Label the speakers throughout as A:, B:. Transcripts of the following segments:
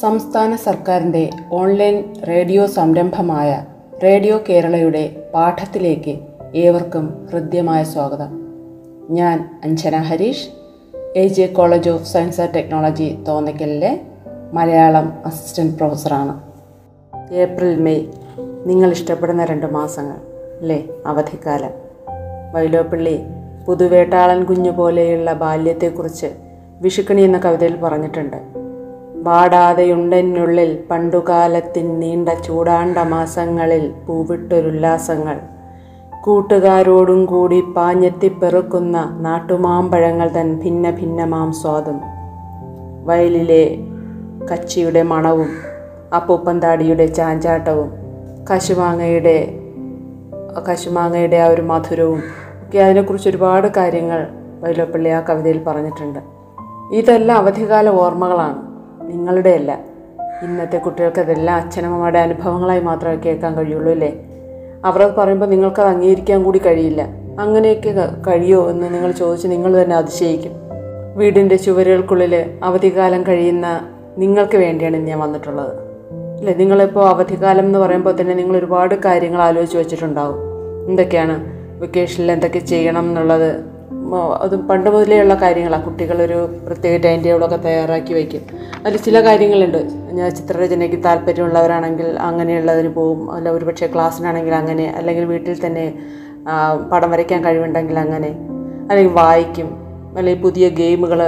A: സംസ്ഥാന സർക്കാരിന്റെ online radio സംരംഭമായ റേഡിയോ കേരളയുടെ പാഠത്തിലേക്ക് ഏവർക്കും ഹൃദ്യമായ സ്വാഗതം. ഞാൻ Anjana Harish A J college of science and technology തോന്നയ്ക്കലിലെ Malayalam assistant പ്രൊഫസറാണ്. ഏപ്രിൽ മെയ് നിങ്ങൾ ഇഷ്ടപ്പെടുന്ന രണ്ട് മാസങ്ങൾ അല്ലേ അവധിക്കാലം. വൈലോപ്പിള്ളി പുതുവേട്ടാളൻ കുഞ്ഞു പോലെയുള്ള ബാല്യത്തെക്കുറിച്ച് വിഷുക്കണി എന്ന കവിതയിൽ പറഞ്ഞിട്ടുണ്ട്. വാടാതെയുണ്ടെന്നുള്ളിൽ പണ്ടുകാലത്തിൻ നീണ്ട ചൂടാണ്ട മാസങ്ങളിൽ പൂവിട്ടൊരുല്ലാസങ്ങൾ. കൂട്ടുകാരോടും കൂടി പാഞ്ഞെത്തിപ്പെറുക്കുന്ന നാട്ടുമാമ്പഴങ്ങൾ തൻ ഭിന്ന ഭിന്നമാം സ്വാദും. വയലിലെ കച്ചിയുടെ മണവും അപ്പൂപ്പന്താടിയുടെ ചാഞ്ചാട്ടവും കശുമാങ്ങയുടെ കശുമാങ്ങയുടെ ആ ഒരു മധുരവും ഒക്കെ അതിനെക്കുറിച്ച് ഒരുപാട് കാര്യങ്ങൾ വൈലോപ്പള്ളി ആ കവിതയിൽ പറഞ്ഞിട്ടുണ്ട്. ഇതെല്ലാം അവധികാല ഓർമ്മകളാണ്. നിങ്ങളുടെയല്ല. ഇന്നത്തെ കുട്ടികൾക്ക് അതെല്ലാം അച്ഛനമ്മമാരുടെ അനുഭവങ്ങളായി മാത്രമേ കേൾക്കാൻ കഴിയുള്ളൂ അല്ലേ? അവരത് പറയുമ്പോൾ നിങ്ങൾക്കത് അംഗീകരിക്കാൻ കൂടി കഴിയില്ല. അങ്ങനെയൊക്കെ കഴിയോ എന്ന് നിങ്ങൾ ചോദിച്ച് നിങ്ങൾ തന്നെ അതിശയിക്കും. വീടിന്റെ ചുവരുകൾക്കുള്ളിൽ അവധിക്കാലം കഴിയുന്ന നിങ്ങൾക്ക് വേണ്ടിയാണ് ഞാൻ വന്നിട്ടുള്ളത്. അല്ലേ? നിങ്ങളിപ്പോൾ അവധിക്കാലം എന്ന് പറയുമ്പോൾ തന്നെ നിങ്ങൾ ഒരുപാട് കാര്യങ്ങൾ ആലോചിച്ച് വെച്ചിട്ടുണ്ടാവും. എന്തൊക്കെയാണ്? വെക്കേഷനിൽ എന്തൊക്കെ ചെയ്യണം എന്നുള്ളത് അത് പണ്ട് മുതലേ ഉള്ള കാര്യങ്ങളാണ് കുട്ടികളൊരു പ്രത്യേക ടൈം ടേബിളൊക്കെ തയ്യാറാക്കി വയ്ക്കും അതിൽ ചില കാര്യങ്ങളുണ്ട്. ഞാൻ ചിത്രരചനയ്ക്ക് താല്പര്യമുള്ളവരാണെങ്കിൽ അങ്ങനെയുള്ളതിന് പോകും അല്ല ഒരുപക്ഷെ ക്ലാസ്സിനാണെങ്കിൽ അങ്ങനെ അല്ലെങ്കിൽ വീട്ടിൽ തന്നെ പടം വരയ്ക്കാൻ കഴിവുണ്ടെങ്കിൽ അങ്ങനെ അല്ലെങ്കിൽ വായിക്കും അല്ലെങ്കിൽ പുതിയ ഗെയിമുകൾ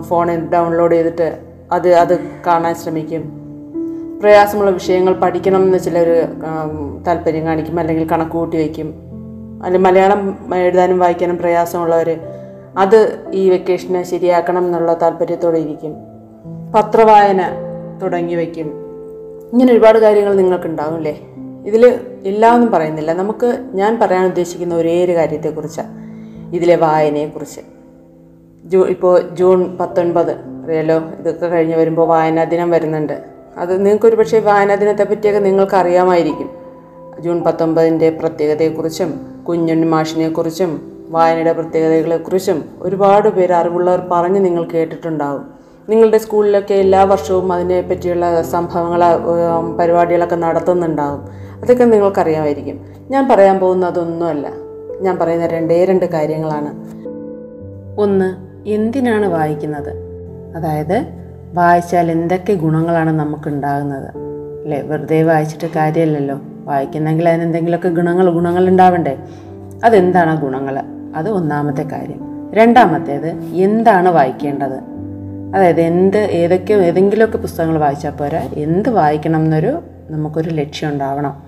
A: ഫോണിൽ ഡൗൺലോഡ് ചെയ്തിട്ട് അത് അത് കാണാൻ ശ്രമിക്കും. പ്രയാസമുള്ള വിഷയങ്ങൾ പഠിക്കണം എന്ന് ചിലർ താല്പര്യം കാണിക്കും അല്ലെങ്കിൽ കണക്ക് കൂട്ടി വയ്ക്കും അല്ലെങ്കിൽ മലയാളം എഴുതാനും വായിക്കാനും പ്രയാസമുള്ളവർ അത് ഈ വെക്കേഷന് ശരിയാക്കണം എന്നുള്ള താല്പര്യത്തോടെ ഇരിക്കും. പത്രവായന തുടങ്ങി വയ്ക്കും ഇങ്ങനെ ഒരുപാട് കാര്യങ്ങൾ നിങ്ങൾക്കുണ്ടാകും അല്ലേ? ഇതിൽ എല്ലാമൊന്നും പറയുന്നില്ല. നമുക്ക് ഞാൻ പറയാൻ ഉദ്ദേശിക്കുന്ന ഒരേ ഒരു കാര്യത്തെക്കുറിച്ചാണ് ഇതിലെ വായനയെക്കുറിച്ച്. ജൂ ഇപ്പോൾ ജൂൺ പത്തൊൻപത് അറിയാലോ? ഇതൊക്കെ കഴിഞ്ഞ് വരുമ്പോൾ വായനാ ദിനം വരുന്നുണ്ട്. അത് നിങ്ങൾക്കൊരു പക്ഷേ വായനാ ദിനത്തെ പറ്റിയൊക്കെ നിങ്ങൾക്ക് അറിയാമായിരിക്കും ജൂൺ പത്തൊമ്പതിന്റെ പ്രത്യേകതയെക്കുറിച്ചും കുഞ്ഞുണ്ണി മാഷിനെക്കുറിച്ചും വായനയുടെ പ്രത്യേകതകളെക്കുറിച്ചും ഒരുപാട് പേര് അറിവുള്ളവർ പറഞ്ഞ് നിങ്ങൾ കേട്ടിട്ടുണ്ടാകും നിങ്ങളുടെ സ്കൂളിലൊക്കെ എല്ലാ വർഷവും അതിനെ പറ്റിയുള്ള സംഭവങ്ങൾ പരിപാടികളൊക്കെ നടത്തുന്നുണ്ടാകും അതൊക്കെ നിങ്ങൾക്കറിയാമായിരിക്കും. ഞാൻ പറയാൻ പോകുന്നതൊന്നുമല്ല ഞാൻ പറയുന്ന രണ്ടേ രണ്ട് കാര്യങ്ങളാണ്. ഒന്ന് എന്തിനാണ് വായിക്കുന്നത്? അതായത് വായിച്ചാൽ എന്തൊക്കെ ഗുണങ്ങളാണ് നമുക്കുണ്ടാകുന്നത്? അല്ലേ? വെറുതെ വായിച്ചിട്ട് കാര്യമില്ലല്ലോ. വായിക്കുന്നെങ്കിൽ അതിനെന്തെങ്കിലുമൊക്കെ ഗുണങ്ങൾ ഗുണങ്ങൾ ഉണ്ടാവണ്ടേ? അതെന്താണ് ആ ഗുണങ്ങൾ? അത് ഒന്നാമത്തെ കാര്യം. രണ്ടാമത്തേത് എന്താണ് വായിക്കേണ്ടത്? അതായത് എന്ത് ഏതൊക്കെ ഏതെങ്കിലുമൊക്കെ പുസ്തകങ്ങൾ വായിച്ചാൽ പോരാ. എന്ത് വായിക്കണം എന്നൊരു നമുക്കൊരു ലക്ഷ്യം ഉണ്ടാവണം.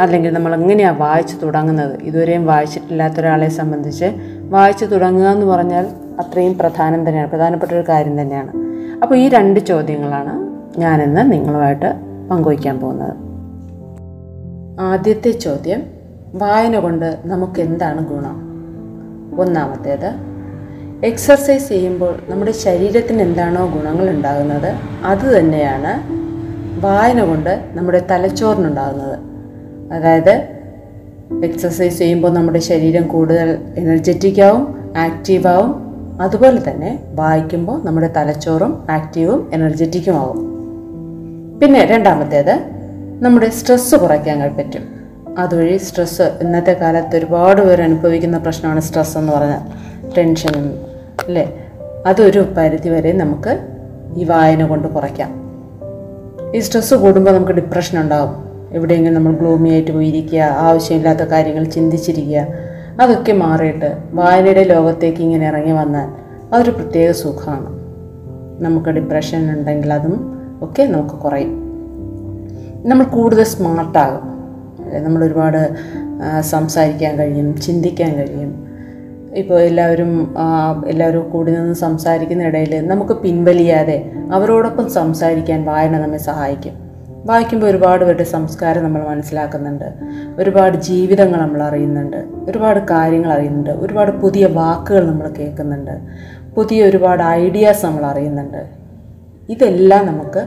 A: അല്ലെങ്കിൽ നമ്മൾ എങ്ങനെയാണ് വായിച്ചു തുടങ്ങുന്നത്? ഇതുവരെയും വായിച്ചിട്ടില്ലാത്ത ഒരാളെ സംബന്ധിച്ച് വായിച്ചു തുടങ്ങുക എന്ന് പറഞ്ഞാൽ അത്രയും പ്രധാനം തന്നെയാണ്. പ്രധാനപ്പെട്ട ഒരു കാര്യം തന്നെയാണ്. അപ്പോൾ ഈ രണ്ട് ചോദ്യങ്ങളാണ് ഞാനിന്ന് നിങ്ങളുമായിട്ട് പങ്കുവയ്ക്കാൻ പോകുന്നത്. ആദ്യത്തെ ചോദ്യം വായന കൊണ്ട് നമുക്ക് എന്താണ് ഗുണം? ഒന്നാമത്തേത് എക്സർസൈസ് ചെയ്യുമ്പോൾ നമ്മുടെ ശരീരത്തിന് എന്താണോ ഗുണങ്ങൾ ഉണ്ടാകുന്നത് അത് തന്നെയാണ് വായന കൊണ്ട് നമ്മുടെ തലച്ചോറിനുണ്ടാകുന്നത്. അതായത് എക്സസൈസ് ചെയ്യുമ്പോൾ നമ്മുടെ ശരീരം കൂടുതൽ എനർജറ്റിക് ആവും ആക്റ്റീവ് ആവും. അതുപോലെ തന്നെ വായിക്കുമ്പോൾ നമ്മുടെ തലച്ചോറും ആക്റ്റീവും എനർജറ്റിക്കും ആവും. പിന്നെ രണ്ടാമത്തേത് നമ്മുടെ സ്ട്രെസ്സ് കുറയ്ക്കാൻ പറ്റും. അതുവഴി സ്ട്രെസ്സ് ഇന്നത്തെ കാലത്ത് ഒരുപാട് പേർ അനുഭവിക്കുന്ന പ്രശ്നമാണ് സ്ട്രെസ് എന്ന് പറഞ്ഞാൽ ടെൻഷനും അല്ലേ? അതൊരു പരിധി വരെ നമുക്ക് ഈ വായന കൊണ്ട് കുറയ്ക്കാം. ഈ സ്ട്രെസ്സ് കൂടുമ്പോൾ നമുക്ക് ഡിപ്രഷൻ ഉണ്ടാകും എവിടെയെങ്കിലും നമ്മൾ ഗ്ലൂമി ആയിട്ട് പോയിരിക്കുക ആവശ്യമില്ലാത്ത കാര്യങ്ങൾ ചിന്തിച്ചിരിക്കുക അതൊക്കെ മാറിയിട്ട് വായനയുടെ ലോകത്തേക്ക് ഇങ്ങനെ ഇറങ്ങി വന്നാൽ അതൊരു പ്രത്യേക സുഖമാണ്. നമുക്ക് ഡിപ്രഷൻ ഉണ്ടെങ്കിൽ അതും ഒക്കെ നമുക്ക് കുറയും. നമ്മൾ കൂടുതൽ സ്മാർട്ടാകും? നമ്മൾ ഒരുപാട് സംസാരിക്കാൻ കഴിയും ചിന്തിക്കാൻ കഴിയും. ഇപ്പോൾ എല്ലാവരും എല്ലാവരും കൂടി നിന്ന് സംസാരിക്കുന്ന ഇടയിൽ നമുക്ക് പിൻവലിയാതെ അവരോടൊപ്പം സംസാരിക്കാൻ വായന നമ്മെ സഹായിക്കും. വായിക്കുമ്പോൾ ഒരുപാട് പേരുടെ സംസ്കാരം നമ്മൾ മനസ്സിലാക്കുന്നുണ്ട്. ഒരുപാട് ജീവിതങ്ങൾ നമ്മൾ അറിയുന്നുണ്ട്. ഒരുപാട് കാര്യങ്ങൾ അറിയുന്നുണ്ട്. ഒരുപാട് പുതിയ വാക്കുകൾ നമ്മൾ കേൾക്കുന്നുണ്ട്. പുതിയ ഒരുപാട് ഐഡിയാസ് നമ്മൾ അറിയുന്നുണ്ട്. ഇതെല്ലാം നമുക്ക്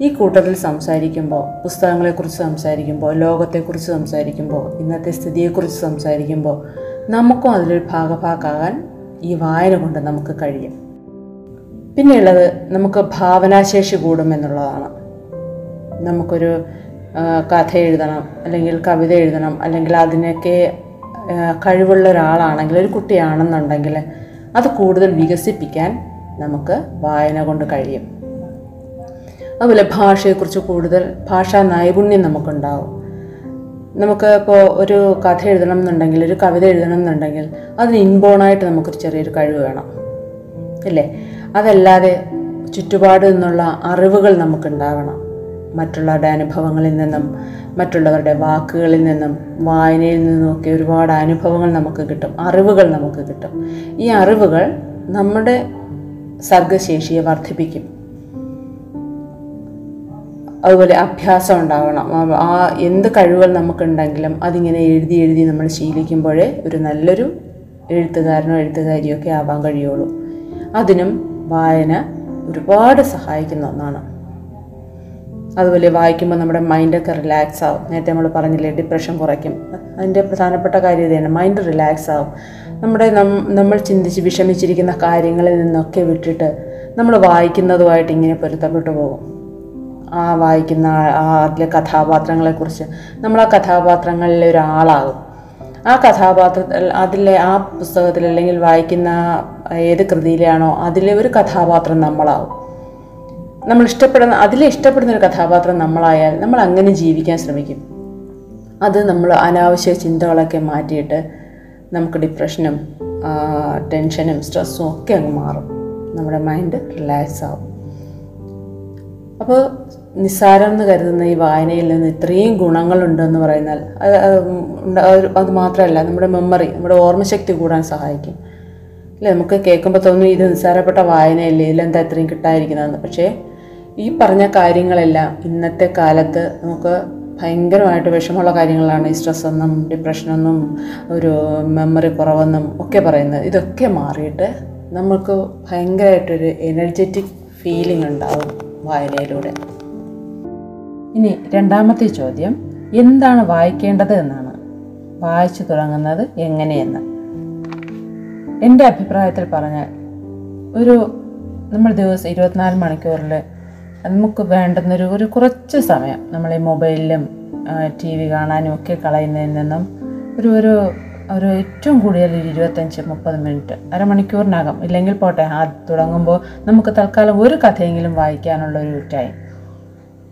A: ഈ കൂട്ടത്തിൽ സംസാരിക്കുമ്പോൾ പുസ്തകങ്ങളെക്കുറിച്ച് സംസാരിക്കുമ്പോൾ ലോകത്തെക്കുറിച്ച് സംസാരിക്കുമ്പോൾ ഇന്നത്തെ സ്ഥിതിയെക്കുറിച്ച് സംസാരിക്കുമ്പോൾ നമുക്കും അതിലൊരു ഭാഗഭാക്കാകാൻ ഈ വായന കൊണ്ട് നമുക്ക് കഴിയും. പിന്നെയുള്ളത് നമുക്ക് ഭാവനാശേഷി കൂടുമെന്നുള്ളതാണ് നമുക്കൊരു കഥ എഴുതണം അല്ലെങ്കിൽ കവിത എഴുതണം അല്ലെങ്കിൽ അതിനൊക്കെ കഴിവുള്ള ഒരാളാണെങ്കിൽ ഒരു കുട്ടിയാണെന്നുണ്ടെങ്കിൽ അത് കൂടുതൽ വികസിപ്പിക്കാൻ നമുക്ക് വായന കൊണ്ട് കഴിയും. അതുപോലെ ഭാഷയെക്കുറിച്ച് കൂടുതൽ ഭാഷാ നൈപുണ്യം നമുക്കുണ്ടാവും. നമുക്ക് ഇപ്പോൾ ഒരു കഥ എഴുതണം എന്നുണ്ടെങ്കിൽ ഒരു കവിത എഴുതണം എന്നുണ്ടെങ്കിൽ അതിന് ഇൻബോണായിട്ട് നമുക്കൊരു ചെറിയൊരു കഴിവ് വേണം. അല്ലേ? അതല്ലാതെ ചുറ്റുപാട് നിന്നുള്ള അറിവുകൾ നമുക്കുണ്ടാവണം. മറ്റുള്ളവരുടെ അനുഭവങ്ങളിൽ നിന്നും മറ്റുള്ളവരുടെ വാക്കുകളിൽ നിന്നും വായനയിൽ നിന്നുമൊക്കെ ഒരുപാട് അനുഭവങ്ങൾ നമുക്ക് കിട്ടും അറിവുകൾ നമുക്ക് കിട്ടും. ഈ അറിവുകൾ നമ്മുടെ സർഗശേഷിയെ വർദ്ധിപ്പിക്കും. അതുപോലെ അഭ്യാസം ഉണ്ടാവണം. ആ- എന്ത് കഴിവുകൾ നമുക്കുണ്ടെങ്കിലും അതിങ്ങനെ എഴുതി എഴുതി നമ്മൾ ശീലിക്കുമ്പോഴേ ഒരു നല്ലൊരു എഴുത്തുകാരനോ എഴുത്തുകാരിയോ ഒക്കെ ആവാൻ കഴിയുള്ളൂ. അതിനും വായന ഒരുപാട് സഹായിക്കുന്ന ഒന്നാണ്. അതുപോലെ വായിക്കുമ്പോൾ നമ്മുടെ മൈൻഡൊക്കെ റിലാക്സ് ആവും. നേരത്തെ നമ്മൾ പറഞ്ഞില്ലേ ഡിപ്രഷൻ കുറയ്ക്കും. അതിന്റെ പ്രധാനപ്പെട്ട കാര്യം ഇതാണ്. മൈൻഡ് റിലാക്സ് ആവും. നമ്മുടെ നമ്മൾ ചിന്തിച്ച് വിഷമിച്ചിരിക്കുന്ന കാര്യങ്ങളിൽ നിന്നൊക്കെ വിട്ടിട്ട് നമ്മൾ വായിക്കുന്നതുമായിട്ട് ഇങ്ങനെ പൊരുത്തപ്പെട്ടു പോകും. ആ വായിക്കുന്ന ആ- അതിലെ കഥാപാത്രങ്ങളെക്കുറിച്ച് നമ്മൾ ആ കഥാപാത്രങ്ങളിലെ ഒരാളാകും. ആ കഥാപാത്ര അതിലെ ആ പുസ്തകത്തിൽ അല്ലെങ്കിൽ വായിക്കുന്ന ഏത് കൃതിയിലാണോ അതിലെ ഒരു കഥാപാത്രം നമ്മളാവും നമ്മൾ ഇഷ്ടപ്പെടുന്ന അതിലെ ഇഷ്ടപ്പെടുന്ന ഒരു കഥാപാത്രം നമ്മളായാൽ നമ്മൾ അങ്ങനെ ജീവിക്കാൻ ശ്രമിക്കും. അത് നമ്മൾ അനാവശ്യ ചിന്തകളൊക്കെ മാറ്റിയിട്ട് നമുക്ക് ഡിപ്രഷനും ടെൻഷനും സ്ട്രെസ്സും ഒക്കെ അങ്ങ് മാറും. നമ്മുടെ മൈൻഡ് റിലാക്സ് ആവും അപ്പോൾ നിസ്സാരം എന്ന് കരുതുന്ന ഈ വായനയിൽ നിന്ന് ഇത്രയും ഗുണങ്ങളുണ്ടെന്ന് പറയുന്നാൽ അത് അത് മാത്രമല്ല നമ്മുടെ മെമ്മറി നമ്മുടെ ഓർമ്മശക്തി കൂടാൻ സഹായിക്കും. അല്ലേ? നമുക്ക് കേൾക്കുമ്പോൾ തോന്നും ഇത് നിസ്സാരപ്പെട്ട വായനയല്ലേ ഇതിലെന്താ ഇത്രയും കിട്ടാതിരിക്കുന്നതെന്ന്. പക്ഷേ ഈ പറഞ്ഞ കാര്യങ്ങളെല്ലാം ഇന്നത്തെ കാലത്ത് നമുക്ക് ഭയങ്കരമായിട്ട് വിഷമമുള്ള കാര്യങ്ങളാണ്. ഈ സ്ട്രെസ് എന്നും ഡിപ്രഷനെന്നും ഒരു മെമ്മറി കുറവെന്നും ഒക്കെ പറയുന്നത്. ഇതൊക്കെ മാറിയിട്ട് നമുക്ക് ഭയങ്കരമായിട്ടൊരു എനർജറ്റിക് ഫീലിംഗ് ഉണ്ടാവും. വായനയിലൂടെ. ഇനി രണ്ടാമത്തെ ചോദ്യം എന്താണ് വായിക്കേണ്ടത് എന്നാണ്. വായിച്ചു തുടങ്ങുന്നത് എങ്ങനെയെന്ന്. എന്റെ അഭിപ്രായത്തിൽ പറഞ്ഞാൽ ഒരു നമ്മൾ ദിവസം ഇരുപത്തിനാല് മണിക്കൂറിൽ നമുക്ക് വേണ്ടുന്നൊരു ഒരു കുറച്ച് സമയം നമ്മൾ ഈ മൊബൈലിലും ടി വി കാണാനും ഒക്കെ കളയുന്നതിൽ നിന്നും ഒരു ഒരു ഒരു ഏറ്റവും കൂടുതൽ ഒരു ഇരുപത്തഞ്ച് മുപ്പത് മിനിറ്റ് അരമണിക്കൂറിനകം ഇല്ലെങ്കിൽ പോട്ടെ ആ തുടങ്ങുമ്പോൾ നമുക്ക് തൽക്കാലം ഒരു കഥയെങ്കിലും വായിക്കാനുള്ള ഒരു ടൈം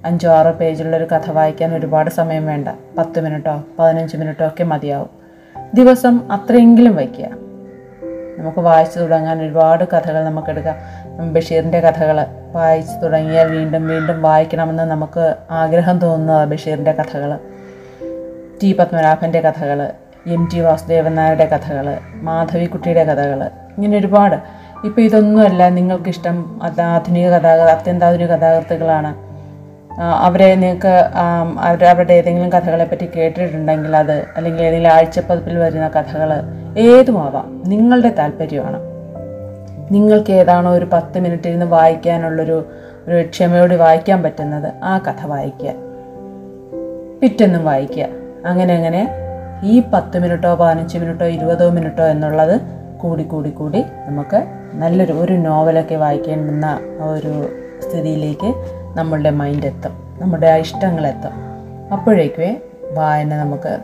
A: അഞ്ചോ ആറോ പേജുള്ള ഒരു കഥ വായിക്കാൻ ഒരുപാട് സമയം വേണ്ട. പത്ത് മിനിറ്റോ പതിനഞ്ച് മിനിറ്റോ ഒക്കെ മതിയാവും. ദിവസം അത്രയെങ്കിലും വയ്ക്കുക. നമുക്ക് വായിച്ചു തുടങ്ങാൻ ഒരുപാട് കഥകൾ നമുക്ക് എടുക്കാം. ബഷീറിന്റെ കഥകൾ വായിച്ചു തുടങ്ങിയാൽ വീണ്ടും വീണ്ടും വായിക്കണമെന്ന് നമുക്ക് ആഗ്രഹം തോന്നുന്നതാണ് ബഷീറിന്റെ കഥകൾ. ടി പത്മനാഭന്റെ കഥകൾ എം ടി വാസുദേവൻ നായരുടെ കഥകൾ മാധവിക്കുട്ടിയുടെ കഥകൾ ഇങ്ങനെ ഒരുപാട്. ഇപ്പോൾ ഇതൊന്നുമല്ല നിങ്ങൾക്കിഷ്ടം ആധുനിക കഥാകൃ അത്യന്താധുനിക കഥാകൃത്തുകളാണ് അവരെ നിങ്ങൾക്ക് അവർ അവരുടെ ഏതെങ്കിലും കഥകളെ പറ്റി കേട്ടിട്ടുണ്ടെങ്കിൽ അത് അല്ലെങ്കിൽ ഏതെങ്കിലും ആഴ്ചപ്പതിപ്പിൽ വരുന്ന കഥകൾ ഏതുമാവാം നിങ്ങളുടെ താല്പര്യമാണ്. നിങ്ങൾക്ക് ഏതാണോ ഒരു പത്ത് മിനിറ്റ് ഇരുന്ന് വായിക്കാനുള്ളൊരു ഒരു ക്ഷമയോട് വായിക്കാൻ പറ്റുന്നത് ആ കഥ വായിക്കുക. പിറ്റെന്നും വായിക്കുക. അങ്ങനെ അങ്ങനെ ഈ പത്ത് മിനിറ്റോ പതിനഞ്ച് മിനിറ്റോ ഇരുപതോ മിനിറ്റോ എന്നുള്ളത് കൂടി കൂടി കൂടി നമുക്ക് നല്ലൊരു ഒരു നോവലൊക്കെ വായിക്കേണ്ടുന്ന ഒരു സ്ഥിതിയിലേക്ക് നമ്മളുടെ മൈൻഡ് എത്തും നമ്മുടെ ഇഷ്ടങ്ങളെത്തും അപ്പോഴേക്കേ വായന നമുക്ക്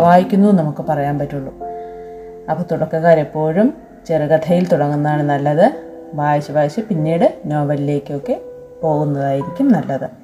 A: വായിക്കുന്നു നമുക്ക് പറയാൻ പറ്റുള്ളൂ. അപ്പോൾ തുടക്കക്കാരെപ്പോഴും ചെറുകഥയിൽ തുടങ്ങുന്നതാണ് നല്ലത്. വായിച്ച് വായിച്ച് പിന്നീട് നോവലിലേക്കൊക്കെ പോകുന്നതായിരിക്കും നല്ലത്.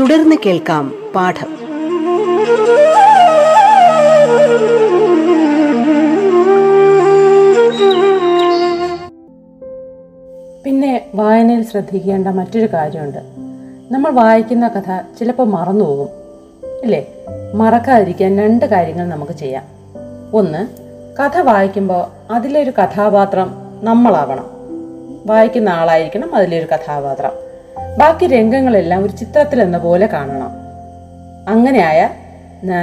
B: തുടർന്ന് കേൾക്കാം പാഠം.
A: പിന്നെ വായനയിൽ ശ്രദ്ധിക്കേണ്ട മറ്റൊരു കാര്യമുണ്ട്. നമ്മൾ വായിക്കുന്ന കഥ ചിലപ്പോൾ മറന്നുപോകും ഇല്ലേ? മറക്കാതിരിക്കാൻ രണ്ട് കാര്യങ്ങൾ നമുക്ക് ചെയ്യാം. ഒന്ന് കഥ വായിക്കുമ്പോൾ അതിലൊരു കഥാപാത്രം നമ്മളാവണം. വായിക്കുന്ന ആളായിരിക്കണം അതിലൊരു കഥാപാത്രം. ബാക്കി രംഗങ്ങളെല്ലാം ഒരു ചിത്രത്തിൽ എന്ന പോലെ കാണണം. അങ്ങനെയായ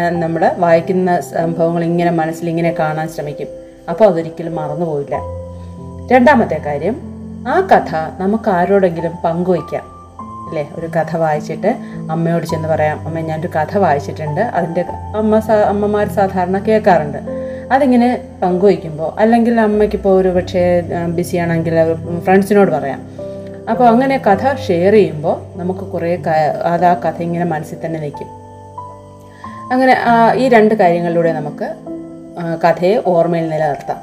A: നമ്മൾ വായിക്കുന്ന സംഭവങ്ങൾ ഇങ്ങനെ മനസ്സിൽ ഇങ്ങനെ കാണാൻ ശ്രമിക്കും. അപ്പോൾ അതൊരിക്കലും മറന്നുപോയില്ല രണ്ടാമത്തെ കാര്യം ആ കഥ നമുക്ക് ആരോടെങ്കിലും പങ്കുവയ്ക്കാം. അല്ലേ? ഒരു കഥ വായിച്ചിട്ട് അമ്മയോട് ചെന്ന് പറയാം അമ്മ ഞാനൊരു കഥ വായിച്ചിട്ടുണ്ട്. അതിന്റെ അമ്മ അമ്മമാർ സാധാരണ കേൾക്കാറുണ്ട്. അതിങ്ങനെ പങ്കുവയ്ക്കുമ്പോൾ അല്ലെങ്കിൽ അമ്മയ്ക്കിപ്പോൾ ഒരു പക്ഷേ ബിസിയാണെങ്കിൽ ഫ്രണ്ട്സിനോട് പറയാം അപ്പോൾ അങ്ങനെ കഥ ഷെയർ ചെയ്യുമ്പോൾ നമുക്ക് കുറേ അത് ആ കഥ ഇങ്ങനെ മനസ്സിൽ തന്നെ നിൽക്കും അങ്ങനെ ഈ രണ്ട് കാര്യങ്ങളിലൂടെ നമുക്ക് കഥയെ ഓർമ്മയിൽ നിലനിർത്താം.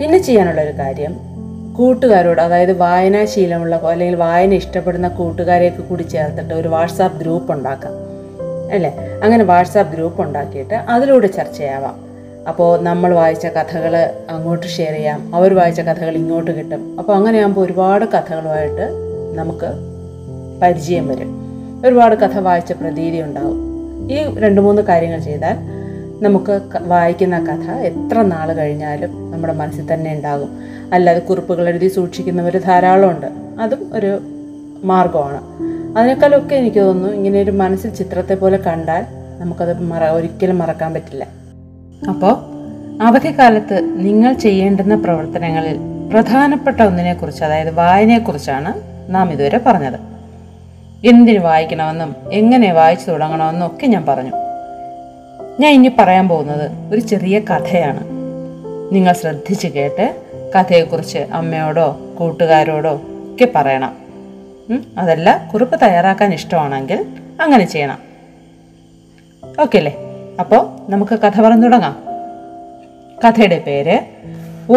A: പിന്നെ ചെയ്യാനുള്ള ഒരു കാര്യം കൂട്ടുകാരോട് അതായത് വായനാശീലമുള്ള അല്ലെങ്കിൽ വായന ഇഷ്ടപ്പെടുന്ന കൂട്ടുകാരെയൊക്കെ കൂടി ചേർത്തിട്ട് ഒരു വാട്സാപ്പ് ഗ്രൂപ്പ് ഉണ്ടാക്കാം. അല്ലേ? അങ്ങനെ വാട്സാപ്പ് ഗ്രൂപ്പ് ഉണ്ടാക്കിയിട്ട് അതിലൂടെ ചർച്ചയാവാം. അപ്പോൾ നമ്മൾ വായിച്ച കഥകൾ അങ്ങോട്ട് ഷെയർ ചെയ്യാം. അവർ വായിച്ച കഥകൾ ഇങ്ങോട്ട് കിട്ടും. അപ്പോൾ അങ്ങനെയാകുമ്പോൾ ഒരുപാട് കഥകളുമായിട്ട് നമുക്ക് പരിചയം വരും. ഒരുപാട് കഥ വായിച്ച പ്രതീതി ഉണ്ടാവും. ഈ രണ്ട് മൂന്ന് കാര്യങ്ങൾ ചെയ്താൽ നമുക്ക് വായിക്കുന്ന കഥ എത്ര നാൾ കഴിഞ്ഞാലും നമ്മുടെ മനസ്സിൽ തന്നെ ഉണ്ടാകും. അല്ലാതെ കുറിപ്പുകൾ എഴുതി സൂക്ഷിക്കുന്നവർ ധാരാളമുണ്ട് അതും ഒരു മാർഗമാണ് അതിനേക്കാളൊക്കെ എനിക്ക് തോന്നുന്നു ഇങ്ങനെ ഒരു മനസ്സിൽ ചിത്രത്തെ പോലെ കണ്ടാൽ നമുക്കത് മറ ഒരിക്കലും മറക്കാൻ പറ്റില്ല. അപ്പോൾ അവധിക്കാലത്ത് നിങ്ങൾ ചെയ്യേണ്ടുന്ന പ്രവർത്തനങ്ങളിൽ പ്രധാനപ്പെട്ട ഒന്നിനെക്കുറിച്ച് അതായത് വായനയെക്കുറിച്ചാണ് നാം ഇതുവരെ പറഞ്ഞത്. എന്തിന് വായിക്കണമെന്നും എങ്ങനെ വായിച്ചു തുടങ്ങണമെന്നും ഒക്കെ ഞാൻ പറഞ്ഞു. ഞാൻ ഇനി പറയാൻ പോകുന്നത് ഒരു ചെറിയ കഥയാണ്. നിങ്ങൾ ശ്രദ്ധിച്ചു കേട്ട് കഥയെക്കുറിച്ച് അമ്മയോടോ കൂട്ടുകാരോടോ ഒക്കെ പറയണം. അതല്ല കുറിപ്പ് തയ്യാറാക്കാൻ ഇഷ്ടമാണെങ്കിൽ അങ്ങനെ ചെയ്യണം. ഓക്കെ അല്ലേ? അപ്പോൾ നമുക്ക് കഥ പറഞ്ഞു തുടങ്ങാം. കഥയുടെ പേര്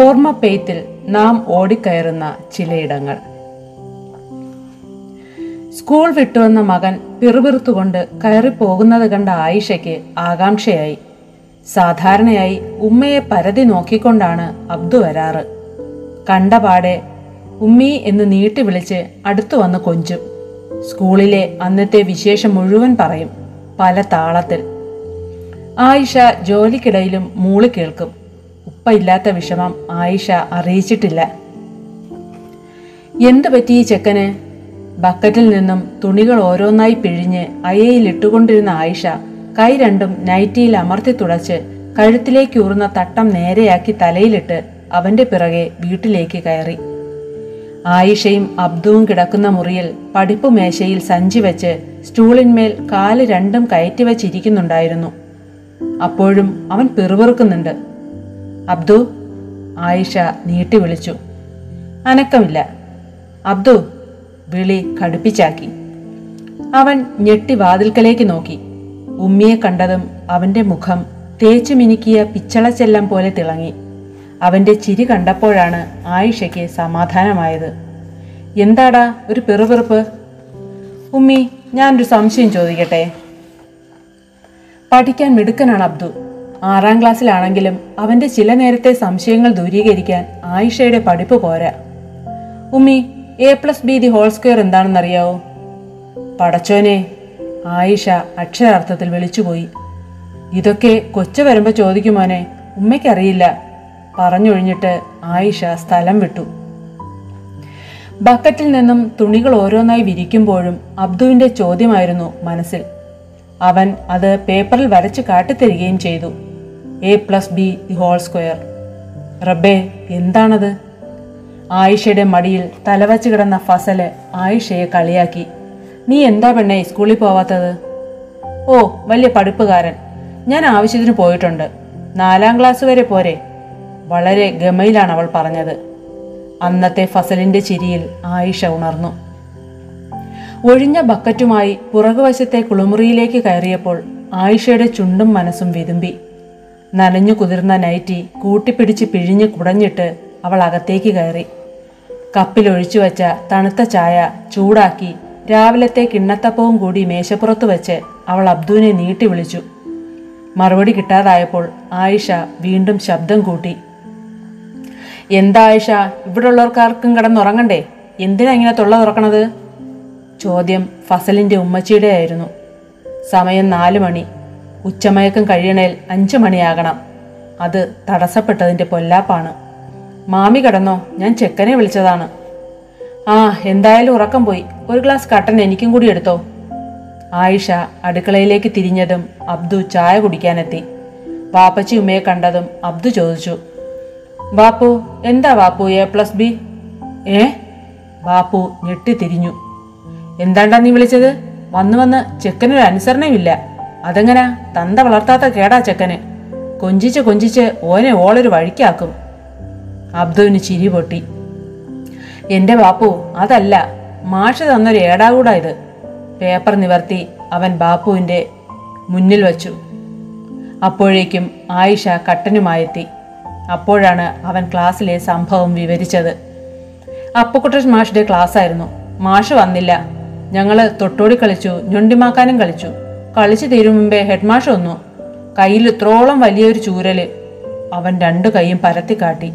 A: ഓർമ്മ പെയ്ത്തിൽ നാം ഓടിക്കയറുന്ന ചിലയിടങ്ങൾ. സ്കൂൾ വിട്ടുവന്ന മകൻ പിറുപിറുത്തുകൊണ്ട് കയറിപ്പോകുന്നത് കണ്ട ആയിഷയ്ക്ക് ആകാംക്ഷയായി. സാധാരണയായി ഉമ്മയെ പരതി നോക്കിക്കൊണ്ടാണ് അബ്ദു വരാറ്. കണ്ടപാടെ ഉമ്മി എന്ന് നീട്ടി വിളിച്ച് അടുത്തു വന്ന് കൊഞ്ചും. സ്കൂളിലെ അന്നത്തെ വിശേഷം മുഴുവൻ പറയും പല താളത്തിൽ. ആയിഷ ജോലിക്കിടയിലും മൂളി കേൾക്കും. ഉപ്പ ഇല്ലാത്ത വിഷമം ആയിഷ അറിയിച്ചിട്ടില്ല. എന്ത് പറ്റി ഈ ചെക്കന്? ബക്കറ്റിൽ നിന്നും തുണികൾ ഓരോന്നായി പിഴിഞ്ഞ് അയയിൽ ഇട്ടുകൊണ്ടിരുന്ന ആയിഷ കൈ രണ്ടും നൈറ്റിയിൽ അമർത്തി തുടച്ച് കഴുത്തിലേക്ക് ഊർന്ന തട്ടം നേരെയാക്കി തലയിലിട്ട് അവന്റെ പിറകെ വീട്ടിലേക്ക് കയറി. ആയിഷയും അബ്ദുവും കിടക്കുന്ന മുറിയിൽ പഠിപ്പ് മേശയിൽ സഞ്ചി വെച്ച് സ്റ്റൂളിന്മേൽ കാൽ രണ്ടും കയറ്റി വച്ചിരിക്കുന്നുണ്ടായിരുന്നു. അപ്പോഴും അവൻ പിറുപിറുക്കുന്നുണ്ട്. അബ്ദു ആയിഷ നീട്ടി വിളിച്ചു. അനക്കമില്ല. അബ്ദു വിളി കടുപ്പിച്ചാക്കി. അവൻ ഞെട്ടി വാതിൽക്കലേക്ക് നോക്കി. ഉമ്മിയെ കണ്ടതും അവന്റെ മുഖം തേച്ചു മിനുക്കിയ പിച്ചളച്ചെല്ലം പോലെ തിളങ്ങി. അവന്റെ ചിരി കണ്ടപ്പോഴാണ് ആയിഷയ്ക്ക് സമാധാനമായത്. എന്താടാ ഒരു പിറുപിറുപ്പ്? ഉമ്മി ഞാനൊരു സംശയം ചോദിക്കട്ടെ? പഠിക്കാൻ മിടുക്കനാണ് അബ്ദു. ആറാം ക്ലാസ്സിലാണെങ്കിലും അവന്റെ ചില നേരത്തെ സംശയങ്ങൾ ദൂരീകരിക്കാൻ ആയിഷയുടെ പഠിപ്പ് പോരാ. ഉമ്മി A plus B the whole square എന്താണെന്നറിയാവോ? പടച്ചോനെ ആയിഷ അക്ഷരാർത്ഥത്തിൽ വിളിച്ചുപോയി. ഇതൊക്കെ കൊച്ചു വരുമ്പോൾ ചോദിക്കുമോനെ ഉമ്മയ്ക്കറിയില്ല. പറഞ്ഞൊഴിഞ്ഞിട്ട് ആയിഷ സ്ഥലം വിട്ടു. ബക്കറ്റിൽ നിന്നും തുണികൾ ഓരോന്നായി വിരിക്കുമ്പോഴും അബ്ദുവിന്റെ ചോദ്യമായിരുന്നു മനസ്സിൽ. അവൻ അത് പേപ്പറിൽ വരച്ച് കാട്ടിത്തരികയും ചെയ്തു. A plus B the whole square റബ്ബേ എന്താണത്? ആയിഷയുടെ മടിയിൽ തലവച്ച് കിടന്ന ഫസൽ ആയിഷയെ കളിയാക്കി. നീ എന്താ പെണ്ണെ സ്കൂളിൽ പോവാത്തത്? ഓ വലിയ പഠിപ്പുകാരൻ. ഞാൻ ആവശ്യത്തിന് പോയിട്ടുണ്ട്. നാലാം ക്ലാസ് വരെ പോരെ. വളരെ ഗമയിലാണ് അവൾ പറഞ്ഞത്. അന്നത്തെ ഫസലിന്റെ ചിരിയിൽ ആയിഷ ഉണർന്നു. ഒഴിഞ്ഞ ബക്കറ്റുമായി പുറകുവശത്തെ കുളിമുറിയിലേക്ക് കയറിയപ്പോൾ ആയിഷയുടെ ചുണ്ടും മനസ്സും വിതുമ്പി. നനഞ്ഞു കുതിർന്ന നൈറ്റി കൂട്ടിപ്പിടിച്ച് പിഴിഞ്ഞ് കുടഞ്ഞിട്ട് അവൾ അകത്തേക്ക് കയറി. കപ്പിലൊഴിച്ചു വച്ച തണുത്ത ചായ ചൂടാക്കി രാവിലത്തെ കിണ്ണത്തപ്പവും കൂടി മേശപ്പുറത്ത് വെച്ച് അവൾ അബ്ദുവിനെ നീട്ടി വിളിച്ചു. മറുപടി കിട്ടാതായപ്പോൾ ആയിഷ വീണ്ടും ശബ്ദം കൂട്ടി. എന്താ ആയിഷ? ഇവിടെ ഉള്ളവർക്കാർക്കും കിടന്നുറങ്ങണ്ടേ? എന്തിനാ ഇങ്ങനെ തൊള്ള തുറക്കണത്? ചോദ്യം ഫസലിന്റെ ഉമ്മച്ചിയുടെ ആയിരുന്നു. സമയം നാല് മണി. ഉച്ചമയക്കം കഴിയണേൽ അഞ്ച് മണിയാകണം. അത് തടസ്സപ്പെട്ടതിന്റെ പൊല്ലാപ്പാണ്. മാമി കടന്നോ? ഞാൻ ചെക്കനെ വിളിച്ചതാണ്. ആ എന്തായാലും ഉറക്കം പോയി. ഒരു ഗ്ലാസ് കട്ടൻ എനിക്കും കൂടി എടുത്തോ? ആയിഷ അടുക്കളയിലേക്ക് തിരിഞ്ഞതും അബ്ദു ചായ കുടിക്കാനെത്തി. വാപ്പച്ചി ഉമ്മയെ കണ്ടതും അബ്ദു ചോദിച്ചു. ബാപ്പു എന്താ ബാപ്പു എ പ്ലസ് ബി? ഏ? ബാപ്പു ഞെട്ടിത്തിരിഞ്ഞു. എന്താണ്ടാ നീ വിളിച്ചത്? വന്നു വന്ന് ചെക്കനൊരു അനുസരണയുമില്ല അതെങ്ങനാ? തന്ത വളർത്താത്ത കേടാ ചെക്കന്. കൊഞ്ചിച്ച് കൊഞ്ചിച്ച് ഓനെ ഓളൊരു വഴിക്കാക്കും. അബ്ദുവിന് ചിരി പൊട്ടി. എന്റെ ബാപ്പു അതല്ല. മാഷ് തന്നൊരു ഏടാകൂടാ ഇത്. പേപ്പർ നിവർത്തി അവൻ ബാപ്പുവിന്റെ മുന്നിൽ വച്ചു. അപ്പോഴേക്കും ആയിഷ കട്ടനുമായെത്തി. അപ്പോഴാണ് അവൻ ക്ലാസ്സിലെ സംഭവം വിവരിച്ചത്. അപ്പുക്കുട്ടൻ ക്ലാസ് ആയിരുന്നു മാഷ് വന്നില്ല. ഞങ്ങൾ തൊട്ടോടി കളിച്ചു ഞൊണ്ടിമാക്കാനും കളിച്ചു. കളിച്ചു തീരും മുമ്പേ ഹെഡ്മാഷ് വന്നു. കയ്യിൽ ഇത്രോളം വലിയൊരു ചൂരൽ അവൻ രണ്ടു കൈയും പരത്തി കാട്ടി.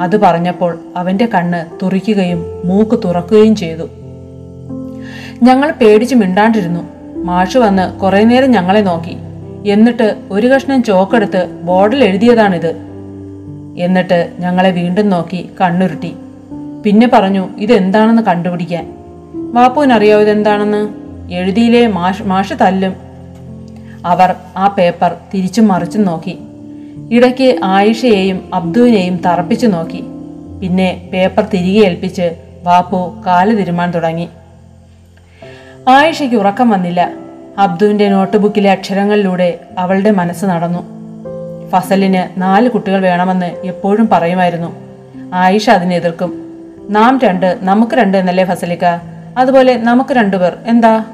A: അത് പറഞ്ഞപ്പോൾ അവന്റെ കണ്ണ് തുറിക്കുകയും മൂക്ക് തുറക്കുകയും ചെയ്തു. ഞങ്ങൾ പേടിച്ച് മിണ്ടാണ്ടിരുന്നു. മാഷ് വന്ന് കുറേ നേരം ഞങ്ങളെ നോക്കി. എന്നിട്ട് ഒരു കഷ്ണം ചോക്കെടുത്ത് ബോർഡിൽ എഴുതിയതാണിത്. എന്നിട്ട് ഞങ്ങളെ വീണ്ടും നോക്കി കണ്ണുരുട്ടി. പിന്നെ പറഞ്ഞു ഇതെന്താണെന്ന് കണ്ടുപിടിക്കാൻ? ബാപ്പുവിനറിയാവോ ഇതെന്താണെന്ന്? എഴുതിയിലെ മാഷ് മാഷ് തല്ലും. അവർ ആ പേപ്പർ തിരിച്ചു മറിച്ചു നോക്കി. ഇടയ്ക്ക് ആയിഷയെയും അബ്ദുവിനെയും തറപ്പിച്ചു നോക്കി. പിന്നെ പേപ്പർ തിരികെ ഏൽപ്പിച്ച് ബാപ്പു കാൽ തിരുമാൻ തുടങ്ങി. ആയിഷയ്ക്ക് ഉറക്കം വന്നില്ല. അബ്ദുവിന്റെ നോട്ട്ബുക്കിലെ അക്ഷരങ്ങളിലൂടെ അവളുടെ മനസ്സ് നടന്നു. ഫസലിന് നാല് കുട്ടികൾ വേണമെന്ന് എപ്പോഴും പറയുമായിരുന്നു. ആയിഷ അതിനെ എതിർക്കും. നാം രണ്ട് നമുക്ക് രണ്ട് എന്നല്ലേ ഫസലിക്ക? അതുപോലെ നമുക്ക് രണ്ടുപേർ. എന്താ?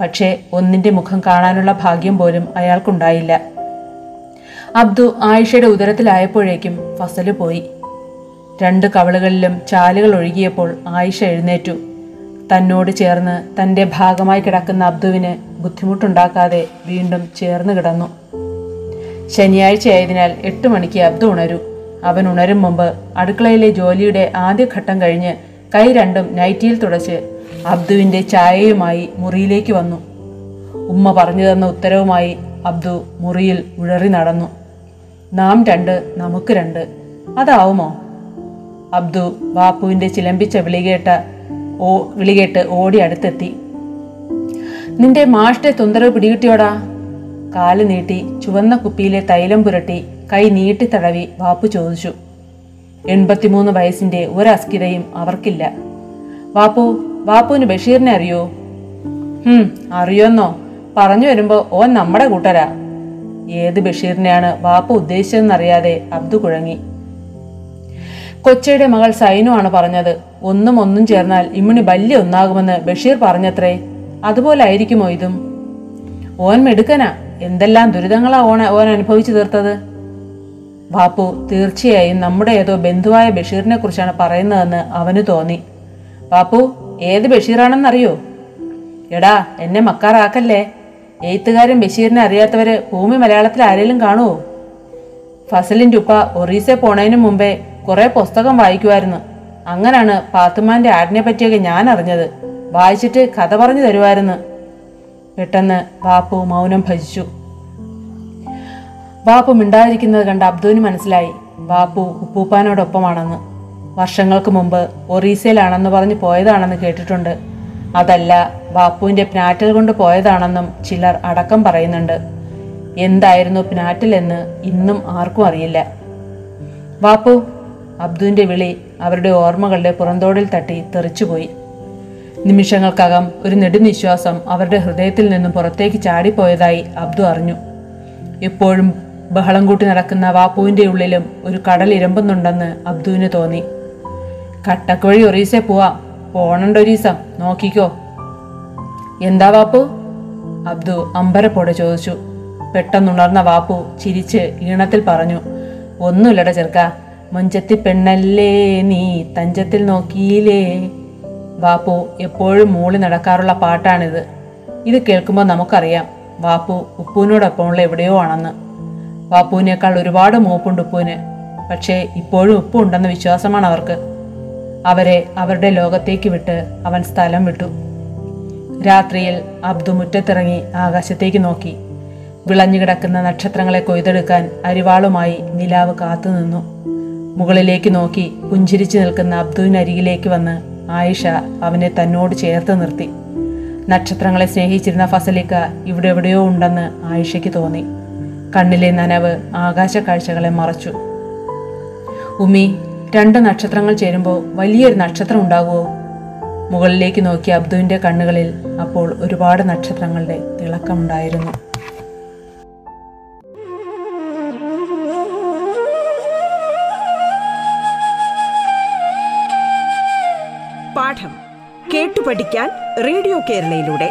A: പക്ഷേ ഒന്നിന്റെ മുഖം കാണാനുള്ള ഭാഗ്യം പോലും അയാൾക്കുണ്ടായില്ല. അബ്ദു ആയിഷയുടെ ഉദരത്തിലായപ്പോഴേക്കും ഫസൽ പോയി. രണ്ട് കവളുകളിലും ചാലുകൾ ഒഴുകിയപ്പോൾ ആയിഷ എഴുന്നേറ്റു. തന്നോട് ചേർന്ന് തന്റെ ഭാഗമായി കിടക്കുന്ന അബ്ദുവിന് ബുദ്ധിമുട്ടുണ്ടാക്കാതെ വീണ്ടും ചേർന്ന് കിടന്നു. ശനിയാഴ്ചയായതിനാൽ എട്ട് മണിക്ക് അബ്ദു ഉണരൂ. അവൻ ഉണരും മുമ്പ് അടുക്കളയിലെ ജോലിയുടെ ആദ്യഘട്ടം കഴിഞ്ഞ് കൈ രണ്ടും നൈറ്റിയിൽ തുടച്ച് അബ്ദുവിന്റെ ചായയുമായി മുറിയിലേക്ക് വന്നു. ഉമ്മ പറഞ്ഞു തന്ന ഉത്തരവുമായി അബ്ദു മുറിയിൽ ഉഴറി നടന്നു. നാം രണ്ട് നമുക്ക് രണ്ട്. അതാവുമോ? അബ്ദു ബാപ്പുവിന്റെ ചിലമ്പിച്ച വിളികേട്ട ഓ വിളികേട്ട് ഓടി അടുത്തെത്തി. നിന്റെ മാഷ്ടെ തൊന്തരവ് പിടികിട്ടിയോടാ? കാൽ നീട്ടി ചുവന്ന കുപ്പിയിലെ തൈലം പുരട്ടി കൈ നീട്ടി തടവി ബാപ്പു ചോദിച്ചു. എൺപത്തിമൂന്ന് വയസ്സിന്റെ ഒരസ്കിതയും അവർക്കില്ല. വാപ്പു വാപ്പുവിന് ബഷീറിനെ അറിയോ? ഹും അറിയോന്നോ? പറഞ്ഞു വരുമ്പോ ഓൻ നമ്മുടെ കൂട്ടരാ. ഏത് ബഷീറിനെയാണ് വാപ്പു ഉദ്ദേശിച്ചതെന്നറിയാതെ അബ്ദു കുഴങ്ങി. കൊച്ചയുടെ മകൾ സൈനു ആണ് പറഞ്ഞത്. ഒന്നും ഒന്നും ചേർന്നാൽ ഇമ്മിണി വല്യ ഒന്നാകുമെന്ന് ബഷീർ പറഞ്ഞത്രേ. അതുപോലെ ആയിരിക്കുമോ ഇതും? ഓൻ മെടുക്കനാ. എന്തെല്ലാം ദുരിതങ്ങളാ ഓൺ ഓൻ അനുഭവിച്ചു തീർത്തത്? ബാപ്പു തീർച്ചയായും നമ്മുടെ ഏതോ ബന്ധുവായ ബഷീറിനെ കുറിച്ചാണ് പറയുന്നതെന്ന് അവന് തോന്നി. ബാപ്പു ഏത് ബഷീറാണെന്നറിയോ? എടാ എന്നെ മക്കാറാക്കല്ലേ? എഴുത്തുകാരൻ ബഷീറിനെ അറിയാത്തവര് ഭൂമി മലയാളത്തിൽ ആരെങ്കിലും കാണുമോ ഫസലിന്റെ ഉപ്പ ഒറീസെ പോണതിന് മുമ്പേ കുറേ പുസ്തകം വായിക്കുമായിരുന്നു അങ്ങനാണ് പാത്തുമാന്റെ ആടിനെ പറ്റിയൊക്കെ ഞാൻ അറിഞ്ഞത്. വായിച്ചിട്ട് കഥ പറഞ്ഞു തരുമായിരുന്നു പെട്ടെന്ന് ബാപ്പു മൗനം ഭജിച്ചു. ബാപ്പു മിണ്ടാതിരിക്കുന്നത് കണ്ട് അബ്ദുവിന് മനസ്സിലായി. ബാപ്പു ഉപ്പൂപ്പാനോടൊപ്പമാണെന്ന്. വർഷങ്ങൾക്ക് മുമ്പ് ഒറീസയിലാണെന്ന് പറഞ്ഞ് പോയതാണെന്ന് കേട്ടിട്ടുണ്ട്. അതല്ല ബാപ്പുവിന്റെ പിനാറ്റൽ കൊണ്ട് പോയതാണെന്നും ചിലർ അടക്കം പറയുന്നുണ്ട്. എന്തായിരുന്നു പിനാറ്റൽ എന്ന് ഇന്നും ആർക്കും അറിയില്ല. ബാപ്പു അബ്ദുവിന്റെ വിളി അവരുടെ ഓർമ്മകളുടെ പുറന്തോടിൽ തട്ടി തെറിച്ചുപോയി. നിമിഷങ്ങൾക്കകം ഒരു നെടുനിശ്വാസം അവരുടെ ഹൃദയത്തിൽ നിന്നും പുറത്തേക്ക് ചാടിപ്പോയതായി അബ്ദു അറിഞ്ഞു. എപ്പോഴും ബഹളം കൂട്ടി നടക്കുന്ന വാപ്പുവിന്റെ ഉള്ളിലും ഒരു കടൽ ഇരമ്പുന്നുണ്ടെന്ന് അബ്ദുവിന് തോന്നി. കട്ടക്ക് വഴി ഒറീസെ പോവാം. പോണണ്ട ഒരീസ. നോക്കിക്കോ. എന്താ വാപ്പു? അബ്ദു അമ്പരപ്പോടെ ചോദിച്ചു. പെട്ടെന്നുണർന്ന വാപ്പു ചിരിച്ച് ഈണത്തിൽ പറഞ്ഞു. ഒന്നുമില്ലട ചെറുക്ക. മുഞ്ചത്തി പെണ്ണല്ലേ നീ? തഞ്ചത്തിൽ നോക്കിയില്ലേ? വാപ്പു എപ്പോഴും മൂളി നടക്കാറുള്ള പാട്ടാണിത്. ഇത് കേൾക്കുമ്പോൾ നമുക്കറിയാം. വാപ്പു ഉപ്പൂനോടൊപ്പമുള്ള എവിടെയോ ആണെന്ന്. ബാപ്പുവിനേക്കാൾ ഒരുപാട് മൂപ്പുണ്ട് ഉപ്പുവിന്. പക്ഷേ ഇപ്പോഴും ഉപ്പുണ്ടെന്ന വിശ്വാസമാണ് അവർക്ക്. അവരെ അവരുടെ ലോകത്തേക്ക് വിട്ട് അവൻ സ്ഥലം വിട്ടു. രാത്രിയിൽ അബ്ദു മുറ്റത്തിറങ്ങി ആകാശത്തേക്ക് നോക്കി. വിളഞ്ഞു കിടക്കുന്ന നക്ഷത്രങ്ങളെ കൊയ്തെടുക്കാൻ അരിവാളുമായി നിലാവ് കാത്തുനിന്നു മുകളിലേക്ക് നോക്കി പുഞ്ചിരിച്ചു നിൽക്കുന്ന അബ്ദുവിനരികിലേക്ക് വന്ന് ആയിഷ അവനെ തന്നോട് ചേർത്ത് നിർത്തി. നക്ഷത്രങ്ങളെ സ്നേഹിച്ചിരുന്ന ഫസലിക്ക ഇവിടെ എവിടെയോ ഉണ്ടെന്ന് ആയിഷയ്ക്ക് തോന്നി. കണ്ണിലെ നനവ് ആകാശ കാഴ്ചകളെ മറച്ചു. ഉമി രണ്ട് നക്ഷത്രങ്ങൾ ചേരുമ്പോൾ വലിയൊരു നക്ഷത്രം ഉണ്ടാകുമോ മുകളിലേക്ക് നോക്കിയ അബ്ദുവിന്റെ കണ്ണുകളിൽ അപ്പോൾ ഒരുപാട് നക്ഷത്രങ്ങളുടെ തിളക്കമുണ്ടായിരുന്നു.
B: പാഠം കേട്ടു പഠിക്കാൻ റേഡിയോ കേരളയിലൂടെ.